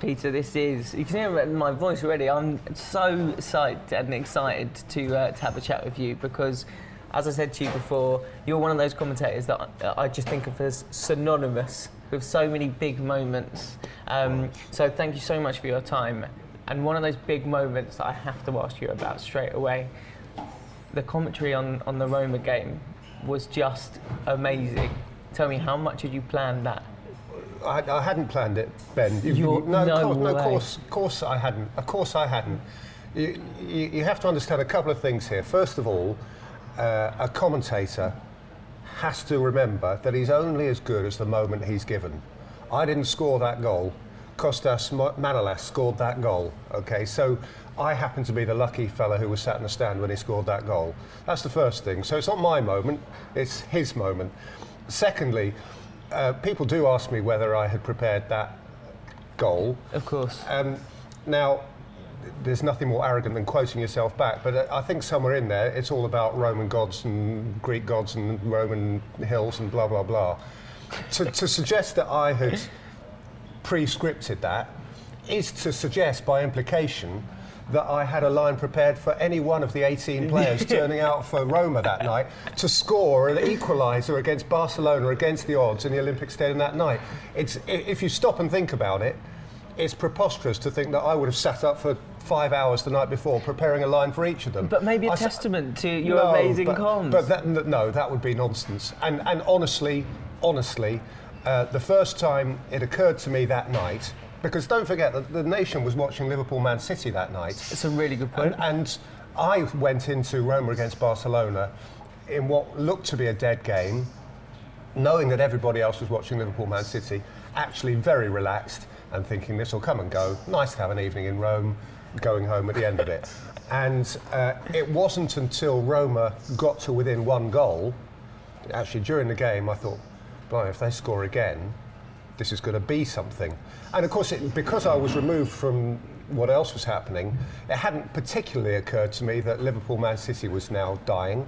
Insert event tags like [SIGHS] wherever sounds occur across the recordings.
Peter, this is, you can hear my voice already. I'm so psyched and excited to, uh, to have a chat with you because, as I said to you before, you're one of those commentators that I, just think of as synonymous with so many big moments. Um, so, thank you so much for your time. And one of those big moments that I have to ask you about straight away the commentary on, on the Roma game was just amazing. Tell me, how much did you plan that? I, I hadn't planned it, Ben. You- no, no course, no, course, course I hadn't. Of course I hadn't. You, you, you have to understand a couple of things here. First of all, uh, a commentator has to remember that he's only as good as the moment he's given. I didn't score that goal. Kostas Ma- Manolas scored that goal. Okay, so I happen to be the lucky fella who was sat in the stand when he scored that goal. That's the first thing. So it's not my moment; it's his moment. Secondly, uh, people do ask me whether I had prepared that goal. Of course. Um, now, there's nothing more arrogant than quoting yourself back, but uh, I think somewhere in there it's all about Roman gods and Greek gods and Roman hills and blah, blah, blah. to, to suggest that I had pre scripted that is to suggest by implication that I had a line prepared for any one of the 18 [LAUGHS] players turning out for Roma that night to score an equaliser against Barcelona against the odds in the Olympic Stadium that night. It's, if you stop and think about it, it's preposterous to think that I would have sat up for five hours the night before preparing a line for each of them. But maybe a I sa- testament to your no, amazing but, comms. But that, no, that would be nonsense. And, and honestly, honestly, uh, the first time it occurred to me that night, because don't forget that the nation was watching Liverpool Man City that night. It's a really good point. And, and I went into Roma against Barcelona in what looked to be a dead game, knowing that everybody else was watching Liverpool Man City, actually very relaxed and thinking this will come and go. Nice to have an evening in Rome, going home at the end of it. And uh, it wasn't until Roma got to within one goal, actually during the game, I thought, blimey, if they score again, this is going to be something. And of course, it, because I was removed from what else was happening, it hadn't particularly occurred to me that Liverpool Man City was now dying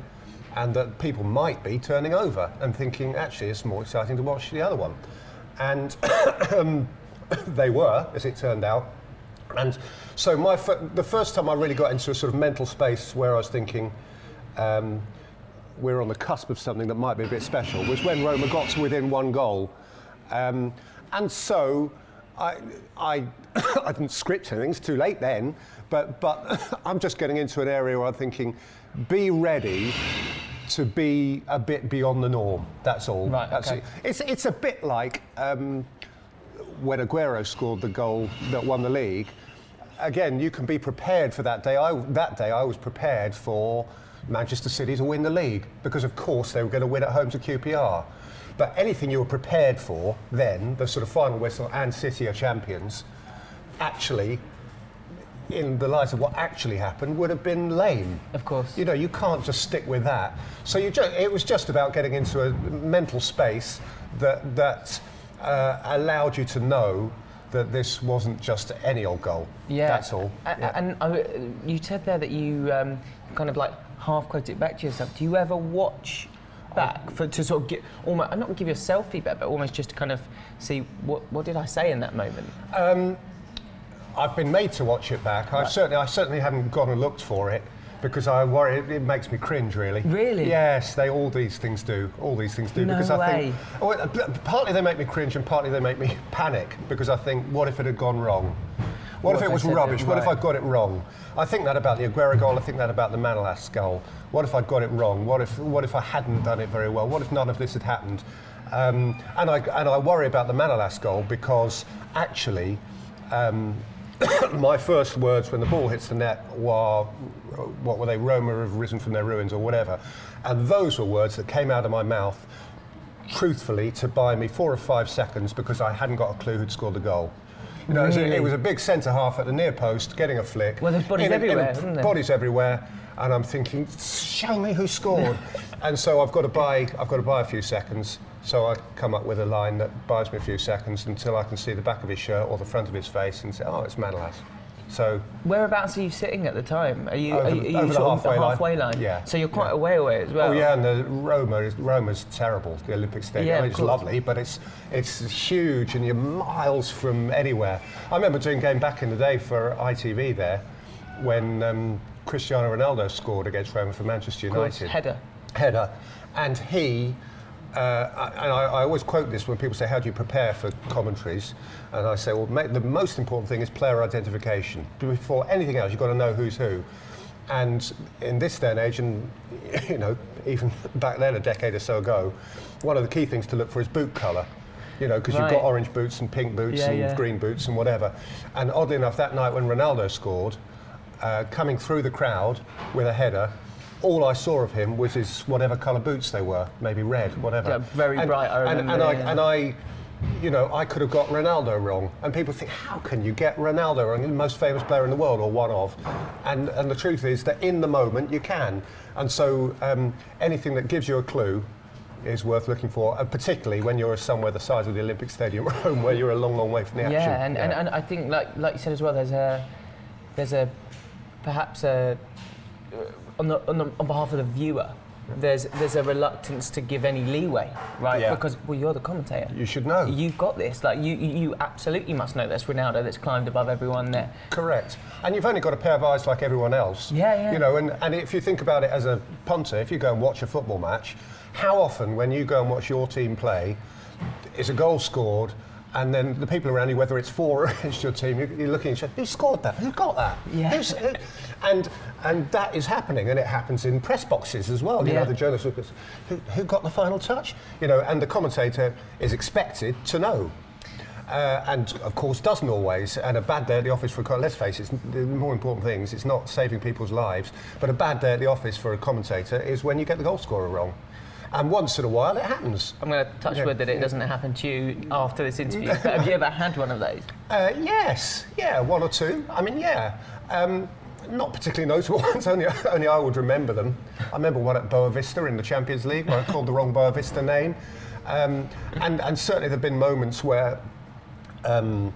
and that people might be turning over and thinking, actually, it's more exciting to watch the other one. And [COUGHS] they were, as it turned out. And so my the first time I really got into a sort of mental space where I was thinking, um, we're on the cusp of something that might be a bit special, was when Roma got to within one goal. Um, and so I, I, [COUGHS] I didn't script anything, it's too late then, but, but [COUGHS] I'm just getting into an area where I'm thinking, be ready to be a bit beyond the norm. That's all. Right, That's okay. it. It's, it's a bit like um, when Aguero scored the goal that won the league. Again, you can be prepared for that day. I, that day, I was prepared for Manchester City to win the league because, of course, they were going to win at home to QPR. But anything you were prepared for then, the sort of final whistle and City are champions, actually, in the light of what actually happened, would have been lame. Of course. You know, you can't just stick with that. So you ju- it was just about getting into a mental space that, that uh, allowed you to know that this wasn't just any old goal. Yeah, That's all. A- Yeah. And uh, you said there that you um, kind of like half quote it back to yourself. Do you ever watch back for to sort of get almost I'm not gonna give yourself feedback, but almost just to kind of see what what did I say in that moment? Um, I've been made to watch it back. I certainly, I certainly haven't gone and looked for it because I worry it, it makes me cringe. Really. Really? Yes, they all these things do. All these things do No because I think oh, partly they make me cringe and partly they make me [LAUGHS] panic because I think, what if it had gone wrong? What, What if if it was it rubbish? What if I got it wrong? I think that about the Aguero goal. I think that about the Manolas goal. What if I got it wrong? What if what if I hadn't done it very well? What if none of this had happened? Um, and I and I worry about the Manolas goal because actually. Um, [COUGHS] my first words when the ball hits the net were, what were they, Roma have risen from their ruins or whatever. And those were words that came out of my mouth, truthfully, to buy me four or five seconds because I hadn't got a clue who'd scored the goal. You know, it was a- it was a big centre half at the near post getting a flick. Well, there's bodies In in everywhere, isn't there? Bodies everywhere. And I'm thinking, show me who scored. [LAUGHS] and so I've got to buy, I've got to buy a few seconds. So I come up with a line that buys me a few seconds until I can see the back of his shirt or the front of his face and say, oh, it's Manolas. So Whereabouts are you sitting at the time? Are you, Over- are you, are you over the sort halfway of line. halfway line? Yeah, So you're quite yeah. a way away as well. Oh yeah, and the Roma is Roma's terrible. The Olympic Stadium. Yeah, I mean, it's course. lovely, but it's it's huge, and you're miles from anywhere. I remember doing a game back in the day for ITV there, when um, Cristiano Ronaldo scored against Roma for Manchester Of course, United. header. header, and he. Uh, I- and I, I always quote this when people say, "How do you prepare for commentaries?" And I say, "Well, ma- the most important thing is player identification. Before anything else, you've got to know who's who." And in this day and age, and you know, even [LAUGHS] back then, a decade or so ago, one of the key things to look for is boot colour. You know, because you've got orange boots and pink boots Yeah, and yeah. green boots and whatever. And oddly enough, that night when Ronaldo scored, uh, coming through the crowd with a header, all I saw of him was his whatever colour boots they were, maybe red, whatever. Yeah, very and, bright, I and, remember, and I, and I, you know, I could have got Ronaldo wrong, and people think, how can you get Ronaldo wrong? The most famous player in the world, or one of. And and the truth is that in the moment you can, and so um, anything that gives you a clue. Is worth looking for, and particularly when you're somewhere the size of the Olympic Stadium, [LAUGHS] Rome, where you're a long, long way from the action. Yeah, and, And, and I think, like like you said as well, there's a there's a perhaps a on the, on, the, on behalf of the viewer. There's there's a reluctance to give any leeway, right? Yeah. Because well, you're the commentator. you should know. You've got this. Like you, you absolutely must know that's Ronaldo that's climbed above everyone there. Correct. And you've only got a pair of eyes like everyone else. Yeah, yeah. You know, and, and if you think about it as a punter, if you go and watch a football match, how often when you go and watch your team play, is a goal scored, and then the people around you, whether it's for or [LAUGHS] against your team, you're, looking and saying, who scored that? Who got that? Yeah. Who's- who-" and, and that is happening, and it happens in press boxes as well. You Yeah. know, the journalist look who, who got the final touch? You know, and the commentator is expected to know. Uh, and of course doesn't always. And a bad day at the office for a let's face it, the more important things. It's not saving people's lives, but a bad day at the office for a commentator is when you get the goal scorer wrong. And once in a while it happens. I'm going to touch Yeah. wood that it doesn't happen to you after this interview. but have you ever had one of those? [LAUGHS] Uh, yes, yeah, one or two. I mean, yeah. Um, not particularly notable [LAUGHS] ones, only, only I would remember them. I remember one at Boavista in the Champions League where I called the wrong Boavista name. Um, and, and certainly there have been moments where um,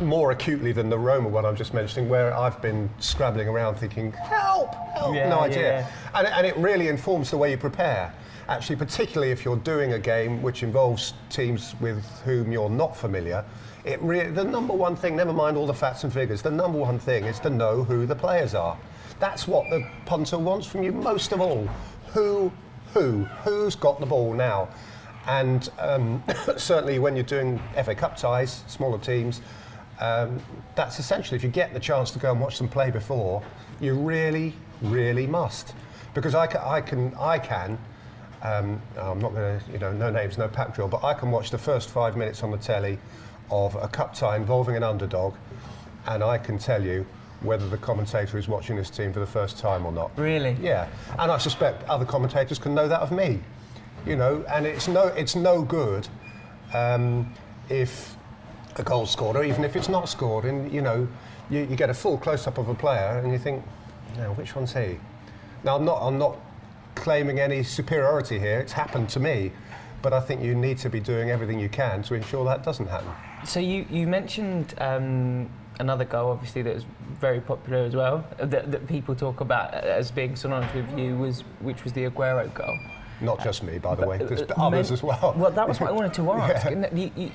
more acutely than the Roma one I'm just mentioning, where I've been scrabbling around thinking, help, help, Yeah, no idea. yeah. And, and it really informs the way you prepare. Actually, particularly if you're doing a game which involves teams with whom you're not familiar, it re- the number one thing, never mind all the facts and figures, the number one thing is to know who the players are. That's what the punter wants from you most of all. Who, who, who's got the ball now? And um, [COUGHS] certainly when you're doing FA Cup ties, smaller teams, um, that's essentially if you get the chance to go and watch them play before, you really, really must. Because I can, I can, I can um, I'm not going to, you know, no names, no pack drill, but I can watch the first five minutes on the telly of a cup tie involving an underdog, and I can tell you whether the commentator is watching this team for the first time or not. Really? Yeah, and I suspect other commentators can know that of me. You know, and it's no, it's no good um, if a goal scored, or even if it's not scored, and you know, you, you get a full close-up of a player, and you think, now which one's he? Now I'm not, I'm not claiming any superiority here. It's happened to me, but I think you need to be doing everything you can to ensure that doesn't happen. So you, you mentioned um, another goal, obviously, that was very popular as well, uh, that, that people talk about as being synonymous with you, was, which was the Aguero goal. Not just me, by the way. There's Uh, others as well. Well, that was what I wanted to [LAUGHS] ask. Yeah. You- you-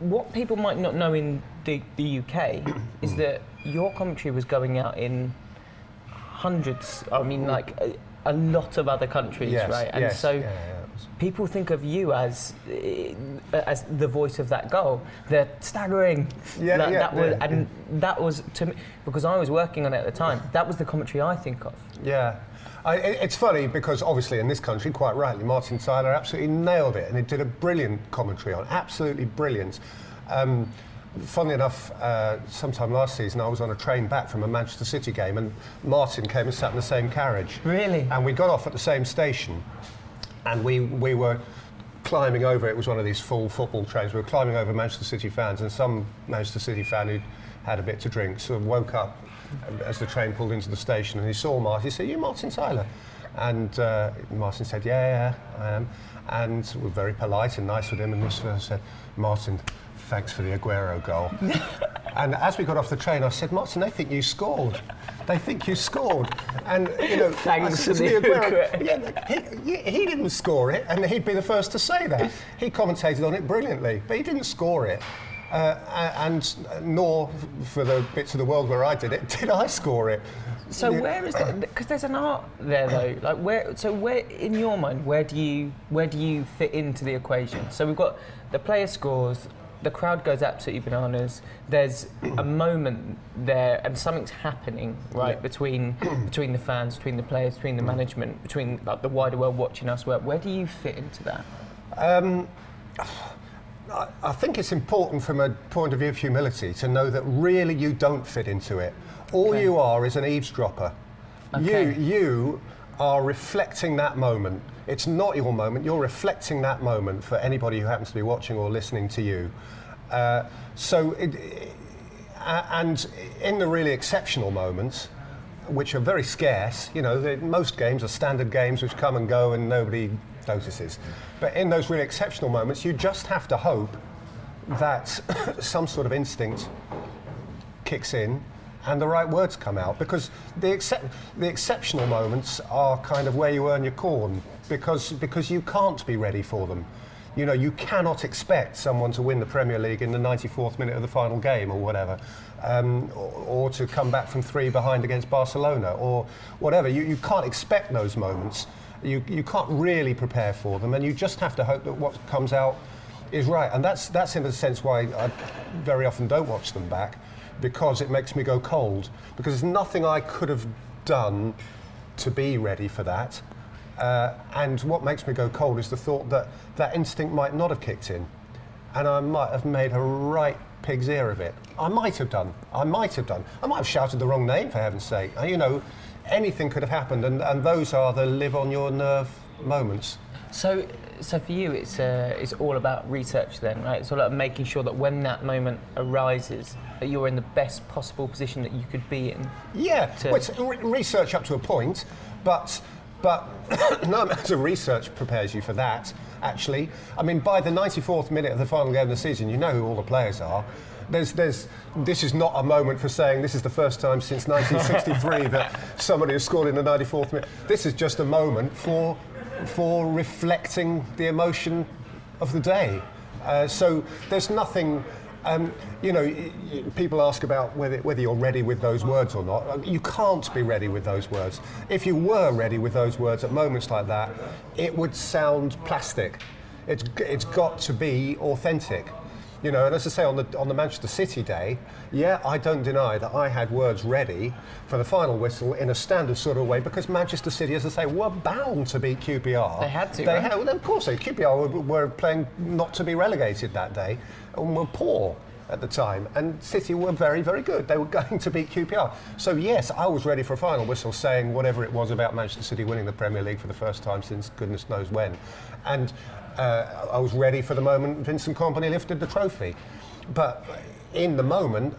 what people might not know in the, the UK is mm. that your commentary was going out in hundreds, I mean, like a, a lot of other countries, Yes, right? And yes, so yeah, yeah, people think of you as uh, as the voice of that goal. They're staggering. Yeah, that, yeah, that was, yeah. and that was to me because I was working on it at the time. That was the commentary I think of. Yeah. I, it's funny because obviously in this country, quite rightly, Martin Tyler absolutely nailed it and it did a brilliant commentary on absolutely brilliant. Um, funnily enough, uh, sometime last season I was on a train back from a Manchester City game and Martin came and sat in the same carriage. Really? And we got off at the same station and we, we were climbing over, it was one of these full football trains, we were climbing over Manchester City fans and some Manchester City fan who'd had a bit to drink sort of woke up as the train pulled into the station and he saw Martin, he said, you Martin Tyler? And uh, Martin said, yeah, yeah, I am. And we're very polite and nice with him and this fellow said, Martin, thanks for the Aguero goal. [LAUGHS] and as we got off the train, I said, Martin, they think you scored. They think you scored. And, you know, Thanks I said to to the Aguero, yeah, he, he didn't score it, and he'd be the first to say that. He commentated on it brilliantly, but he didn't score it. Uh, and nor for the bits of the world where I did it, [LAUGHS] did I score it. So Yeah. where is it? [COUGHS] Because there's an art there, though. Like where? So where, in your mind, where do you where do you fit into the equation? So we've got the player scores, the crowd goes absolutely bananas. There's a moment there, and something's happening, right, Yeah. between [CLEARS THROAT] between the fans, between the players, between the mm. management, between like, the wider world watching us. Where where do you fit into that? Um, I, I think it's important from a point of view of humility to know that really you don't fit into it. All Okay. you are is an eavesdropper. Okay. You, you are reflecting that moment. It's not your moment, you're reflecting that moment for anybody who happens to be watching or listening to you. Uh, so, it, a- and in the really exceptional moments, which are very scarce, you know, most games are standard games which come and go and nobody notices. But in those really exceptional moments, you just have to hope that [COUGHS] some sort of instinct kicks in and the right words come out because the, excep- the exceptional moments are kind of where you earn your corn because, because you can't be ready for them. You know, you cannot expect someone to win the Premier League in the 94th minute of the final game or whatever, um, or, or to come back from three behind against Barcelona or whatever. You, you can't expect those moments. You, you can't really prepare for them, and you just have to hope that what comes out is right. And that's, that's in a sense why I very often don't watch them back because it makes me go cold. Because there's nothing I could have done to be ready for that. Uh, and what makes me go cold is the thought that that instinct might not have kicked in. And I might have made a right pig's ear of it. I might have done. I might have done. I might have shouted the wrong name, for heaven's sake. You know, anything could have happened. And, and those are the live on your nerve moments. So, so for you, it's uh, it's all about research then, right? It's all about making sure that when that moment arises, that you're in the best possible position that you could be in. Yeah, well, it's re- research up to a point, but but [COUGHS] no amount of research prepares you for that. Actually, I mean, by the 94th minute of the final game of the season, you know who all the players are. There's, there's, this is not a moment for saying this is the first time since [LAUGHS] 1963 that somebody has scored in the 94th minute. This is just a moment for, for reflecting the emotion of the day. Uh, so there's nothing, um, you know, people ask about whether, whether you're ready with those words or not. Uh, You can't be ready with those words. If you were ready with those words at moments like that, it would sound plastic. It's, it's got to be authentic. You know, and as I say on the on the Manchester City day, yeah, I don't deny that I had words ready for the final whistle in a standard sort of way because Manchester City, as I say, were bound to beat QPR. They had to, They right? had, well, of course, they QPR were, were playing not to be relegated that day and were poor at the time, and City were very, very good. They were [LAUGHS] going to beat QPR. So yes, I was ready for a final whistle, saying whatever it was about Manchester City winning the Premier League for the first time since goodness knows when, and uh, I was ready for the moment Vincent Kompany lifted the trophy. But in the moment,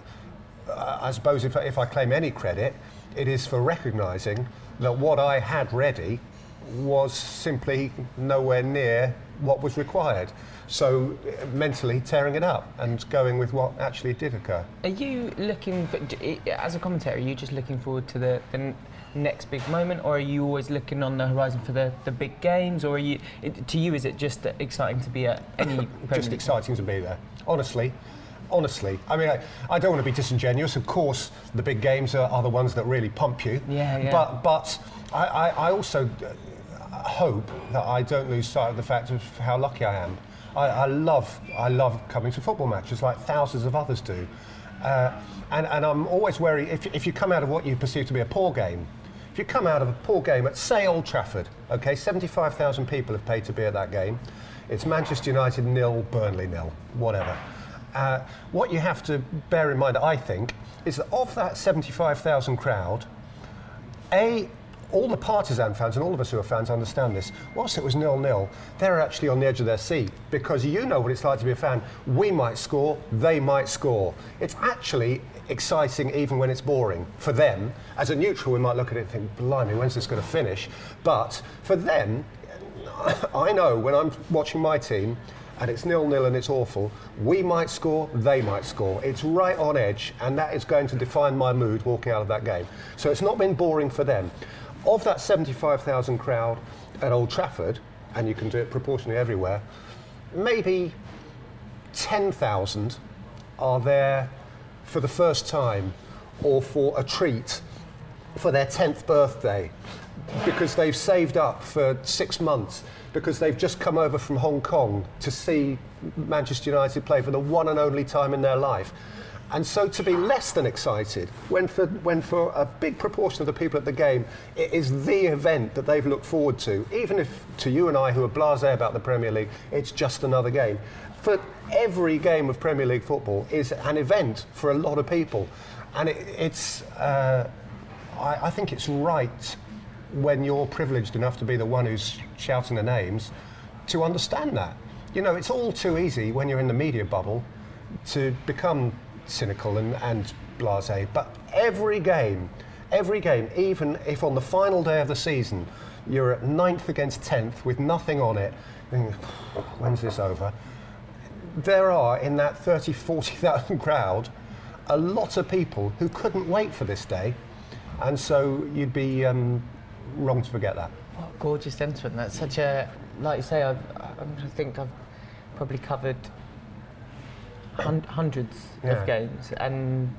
uh, I suppose if, if I claim any credit, it is for recognising that what I had ready was simply nowhere near what was required. So mentally tearing it up and going with what actually did occur. Are you looking for, as a commentator? Are you just looking forward to the, the next big moment, or are you always looking on the horizon for the, the big games, or are you? It, to you, is it just exciting to be at any? [LAUGHS] Just exciting to be there, honestly. Honestly, I mean, I, I don't want to be disingenuous. Of course, the big games are, are the ones that really pump you. Yeah, yeah. But but I, I, I also uh, hope that I don't lose sight of the fact of how lucky I am. I, I love I love coming to football matches like thousands of others do, uh, and and I'm always wary if if you come out of what you perceive to be a poor game. If you come out of a poor game at, say, Old Trafford, okay, 75,000 people have paid to be at that game. It's Manchester United nil, Burnley nil, whatever. Uh, what you have to bear in mind, I think, is that of that 75,000 crowd, a, all the partisan fans and all of us who are fans understand this. Whilst it was nil-nil, they're actually on the edge of their seat because you know what it's like to be a fan. We might score, they might score. It's actually exciting even when it's boring for them. As a neutral, we might look at it and think, blimey, when's this going to finish? But for them, [LAUGHS] I know when I'm watching my team and it's nil nil and it's awful, we might score, they might score. It's right on edge, and that is going to define my mood walking out of that game. So it's not been boring for them. Of that 75,000 crowd at Old Trafford, and you can do it proportionally everywhere, maybe 10,000 are there for the first time or for a treat for their 10th birthday because they've saved up for six months because they've just come over from Hong Kong to see Manchester United play for the one and only time in their life. And so to be less than excited when for, when for a big proportion of the people at the game, it is the event that they've looked forward to, even if to you and I who are blasé about the Premier League, it's just another game. For every game of Premier League football is an event for a lot of people. And it, it's, uh, I, I think it's right when you're privileged enough to be the one who's shouting the names to understand that. You know, it's all too easy when you're in the media bubble to become cynical and, and blase. But every game, every game, even if on the final day of the season you're at ninth against tenth with nothing on it, [SIGHS] when's this over? There are in that 30, 40,000 [LAUGHS] crowd a lot of people who couldn't wait for this day, and so you'd be um, wrong to forget that. What gorgeous sentiment. That's such a, like you say, I've, I think I've probably covered hun- hundreds Yeah. of games, and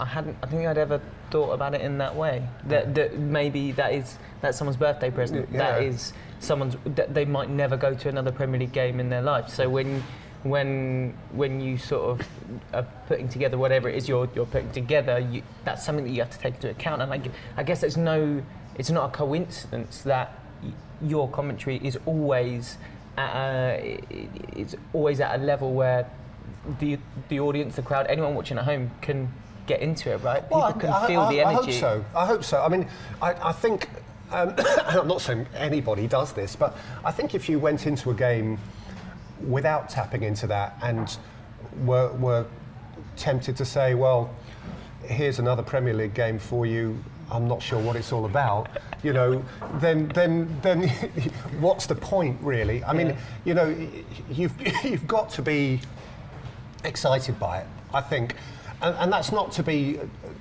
I hadn't. I think I'd ever thought about it in that way. That, that maybe that is that's someone's birthday present. Yeah. That is someone's. That they might never go to another Premier League game in their life. So when when when you sort of are putting together whatever it is you're you're putting together, you, that's something that you have to take into account. And I, I guess it's no, it's not a coincidence that y- your commentary is always at a, it's always at a level where the the audience, the crowd, anyone watching at home can get into it, right? People can I, feel I, the I energy. hope so. I hope so. I mean, I, I think. Um, [COUGHS] I'm not saying anybody does this, but I think if you went into a game without tapping into that and were, were tempted to say, well, here's another Premier League game for you. I'm not sure what it's all about. You know, then then then [LAUGHS] what's the point really? I mean, Yeah. you know, you've [LAUGHS] you've got to be excited by it. I think, and, and that's not to be,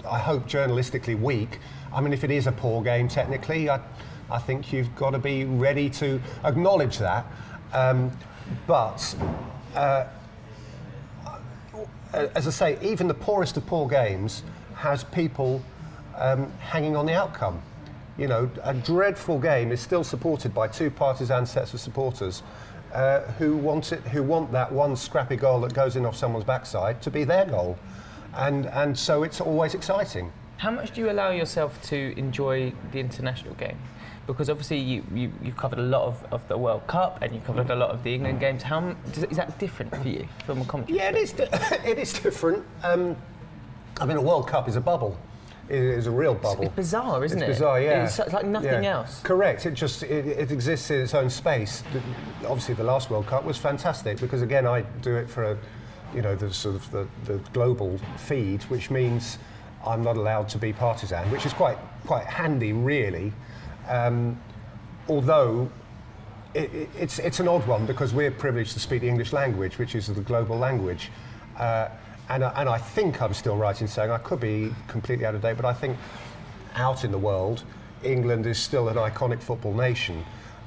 I hope, journalistically weak. I mean, if it is a poor game technically, I, I think you've got to be ready to acknowledge that. Um, but uh, as I say, even the poorest of poor games has people um, hanging on the outcome. You know, a dreadful game is still supported by two partisan sets of supporters uh, who want it, who want that one scrappy goal that goes in off someone's backside to be their goal, and and so it's always exciting. How much do you allow yourself to enjoy the international game? Because obviously you, you, you've covered a lot of, of the World Cup and you've covered a lot of the England games. How does, is that different for you from a commentary? Yeah, it is. Di- [LAUGHS] it is different. Um, I mean, a World Cup is a bubble. It is a real bubble. It's bizarre, isn't it's it? bizarre, yeah. It's, it's like nothing Yeah. else. Correct. It just it, it exists in its own space. Obviously, the last World Cup was fantastic because again, I do it for a, you know, the sort of the, the global feed, which means I'm not allowed to be partisan, which is quite quite handy, really. Um, although it, it, it's, it's an odd one because we're privileged to speak the English language, which is the global language. Uh, and, I- and I think I'm still right in saying, I could be completely out of date, but I think out in the world, England is still an iconic football nation.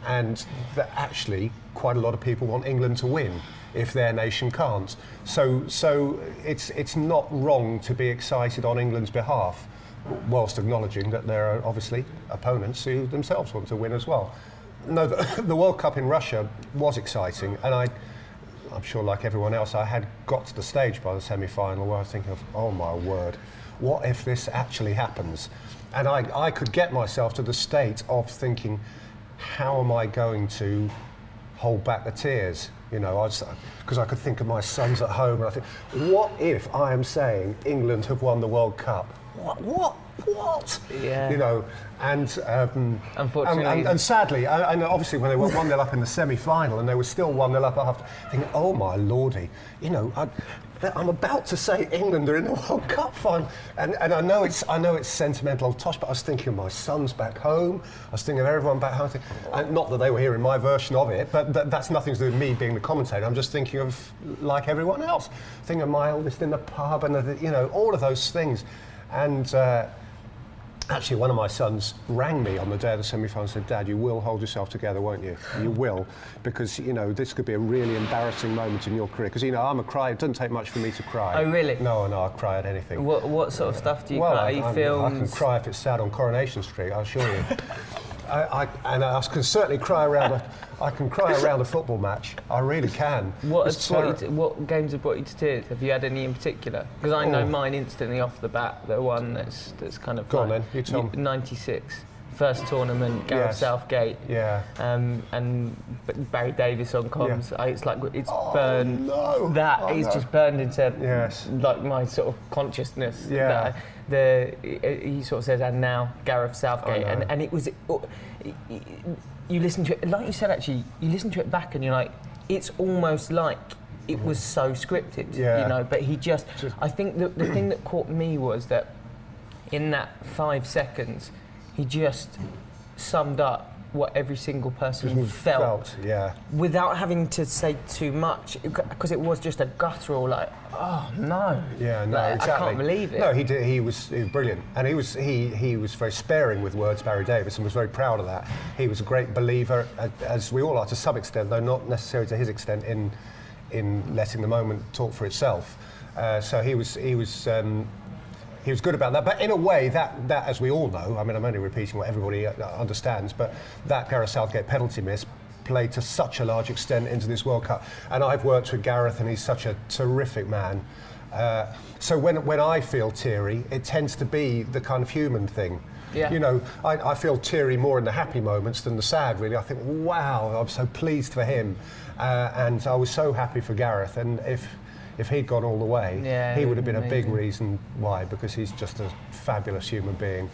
And that actually, quite a lot of people want England to win if their nation can't. So, so it's, it's not wrong to be excited on England's behalf, whilst acknowledging that there are obviously opponents who themselves want to win as well. No, the, [LAUGHS] the World Cup in Russia was exciting, and I, I'm sure, like everyone else, I had got to the stage by the semi-final where I was thinking of, oh my word, what if this actually happens? And I, I could get myself to the state of thinking, how am I going to hold back the tears? You know, because I, could think of my sons at home, and I think, what if I am saying England have won the World Cup? what, what, what? Yeah. You know, and um, Unfortunately- and, and, and sadly, I, and obviously when they were one 0 up in the semi-final and they were still one 0 up after, thinking, oh my lordy, you know. I, I'm about to say England are in the World [LAUGHS] Cup final, and, and I know it's I know it's sentimental, Tosh, but I was thinking of my sons back home. I was thinking of everyone back home. And not that they were hearing my version of it, but th- that's nothing to do with me being the commentator. I'm just thinking of like everyone else, thinking of my eldest in the pub, and the, you know all of those things. And uh, actually, one of my sons rang me on the day of the semi-final and said, "Dad, you will hold yourself together, won't you? You will, because you know this could be a really embarrassing moment in your career. Because you know I'm a cry. It doesn't take much for me to cry. Oh, really? No, no, I cry at anything. What, what sort of stuff do you well, cry? I, Are you I'm- I can cry if it's sad on Coronation Street. I assure you. [LAUGHS] I, I, and I can certainly cry around a. I can cry around a football match. I really can. What, It's has brought you to, what games have brought you to tears? Have you had any in particular? Because I know Oh. mine instantly off the bat. The one that's that's kind of Go on then, you tell me. '96, first tournament, Gareth Yes. Southgate, Yeah. um, and Barry Davies on comms. I, it's like it's Oh, burned. no. That Oh, is no. just burned into Yes. like my sort of consciousness. Yeah. That I- the he sort of says, and now Gareth Southgate, I know. and and it was. You listen to it, like you said. Actually, you listen to it back, and you're like, it's almost like it was so scripted. Yeah. You know, but he just. I think the the thing that caught me was that in that five seconds, he just summed up what every single person felt Yeah. without having to say too much because it was just a guttural like oh no Yeah, no, Like, exactly. I can't believe it No, he did, he was he was brilliant, and he was he he was very sparing with words. Barry Davies, and was very proud of that. He was a great believer, as we all are to some extent, though not necessarily to his extent in in letting the moment talk for itself. Uh, so he was he was. Um, he was good about that, but in a way, that, that, as we all know, I mean, I'm only repeating what everybody uh, understands, but that Gareth Southgate penalty miss played to such a large extent into this World Cup. And I've worked with Gareth, and he's such a terrific man. Uh, so when, when I feel teary, it tends to be the kind of human thing. Yeah. You know, I, I feel teary more in the happy moments than the sad, really. I think, wow, I'm so pleased for him. Uh, and I was so happy for Gareth. And if, if he'd gone all the way, Yeah, he would have been a big reason why, because he's just a fabulous human being.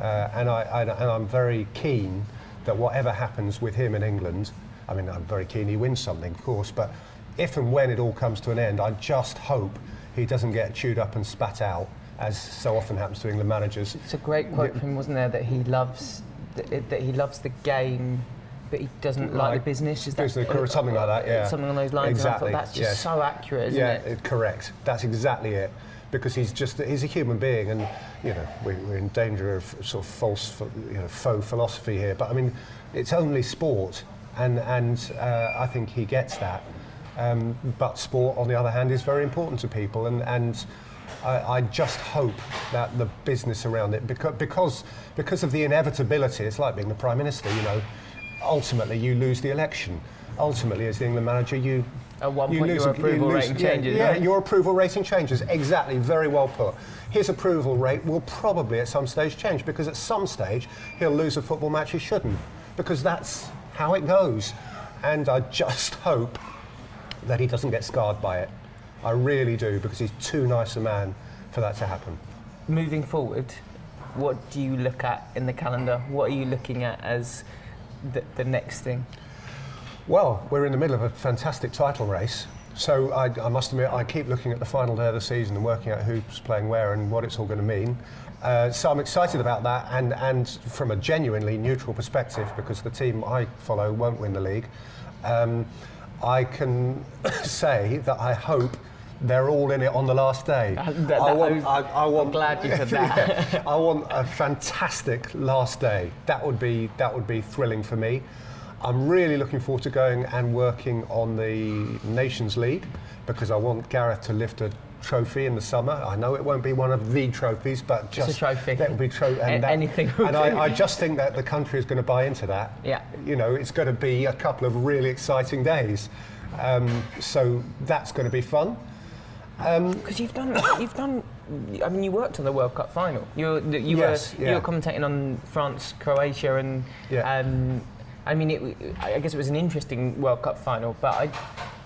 Uh, and, I, I, and I'm very keen that whatever happens with him in England, I mean, I'm very keen he wins something, of course, but if and when it all comes to an end, I just hope he doesn't get chewed up and spat out, as so often happens to England managers. it's a great quote from him wasn't there that he loves that he loves the game but he doesn't like, Like the business is that or something like that, yeah. something on those lines Exactly, and I thought that's just yes. so accurate isn't yeah, it correct. That's exactly it. Because he's just he's a human being, and you know we, we're in danger of sort of false, you know, faux philosophy here. But I mean, it's only sport, and and uh, I think he gets that. Um, but sport, on the other hand, is very important to people, and and I, I just hope that the business around it, because because because of the inevitability, it's like being the prime minister. You know, ultimately you lose the election. Ultimately, as the England manager, you At one you point lose your approval lose- rating yeah, changes, Yeah, right? your approval rating changes. Exactly, very well put. His approval rate will probably at some stage change because at some stage he'll lose a football match he shouldn't because that's how it goes. And I just [LAUGHS] hope that he doesn't get scarred by it. I really do because he's too nice a man for that to happen. moving forward what do you look at in the calendar what are you looking at as the, the next thing Well, we're in the middle of a fantastic title race. So I, I must admit, I keep looking at the final day of the season and working out who's playing where and what it's all going to mean. Uh, so I'm excited about that, and, and from a genuinely neutral perspective, because the team I follow won't win the league, um, I can [COUGHS] say that I hope they're all in it on the last day. Uh, that- I that- want, I, I want, I'm glad you said that. [LAUGHS] I want a fantastic last day. That would be that would be thrilling for me. I'm really looking forward to going and working on the Nations League because I want Gareth to lift a trophy in the summer. I know it won't be one of the trophies, but just a trophy. That would be tro- A- and that- anything And. I, I just think that the country is going to buy into that. Yeah. You know, it's going to be a couple of really exciting days. Um, so that's going to be fun. Because you've done, you've done. I mean, you worked on the World Cup final. You were, you Yes, were, yeah. you were commentating on France, Croatia, and Yeah. um, I mean, it, I guess it was an interesting World Cup final, but I,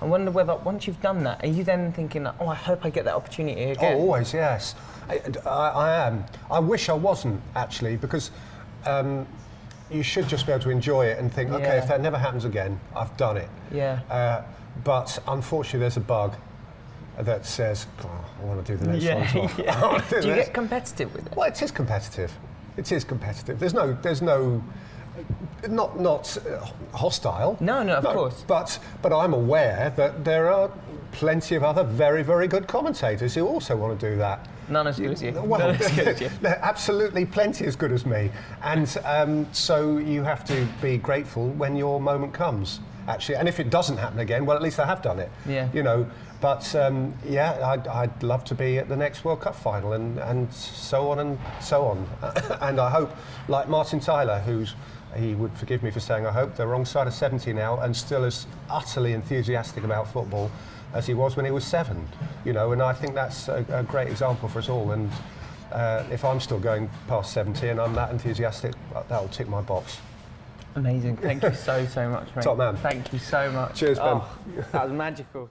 I wonder whether once you've done that, are you then thinking, oh, I hope I get that opportunity again? Oh, always, yes. I, I, I am. I wish I wasn't actually, because um, you should just be able to enjoy it and think, okay, Yeah. if that never happens again, I've done it. Yeah. Uh, but unfortunately, there's a bug that says, oh, I want to do the next one. as well. [LAUGHS] yeah. [LAUGHS] Do Do you get competitive with it? Well, it is competitive. It is competitive. There's no, there's no, not not uh, hostile. No, no, of course. But but I'm aware that there are plenty of other very very good commentators who also want to do that. None as good as you. Well, as good as you. [LAUGHS] absolutely plenty as good as me, and um, so you have to be grateful when your moment comes. Actually, and if it doesn't happen again, well, at least I have done it. Yeah. You know, but um, yeah, I'd, I'd love to be at the next World Cup final, and, and so on and so on. [LAUGHS] and I hope, like Martin Tyler, who's he would forgive me for saying I hope, the wrong side of 70 now, and still as utterly enthusiastic about football as he was when he was seven. You know, and I think that's a, a great example for us all. And uh, if I'm still going past 70 and I'm that enthusiastic, that'll tick my box. Amazing. Thank you so, so much, mate. Top man. Thank you so much. Cheers, Ben. Oh, that was magical.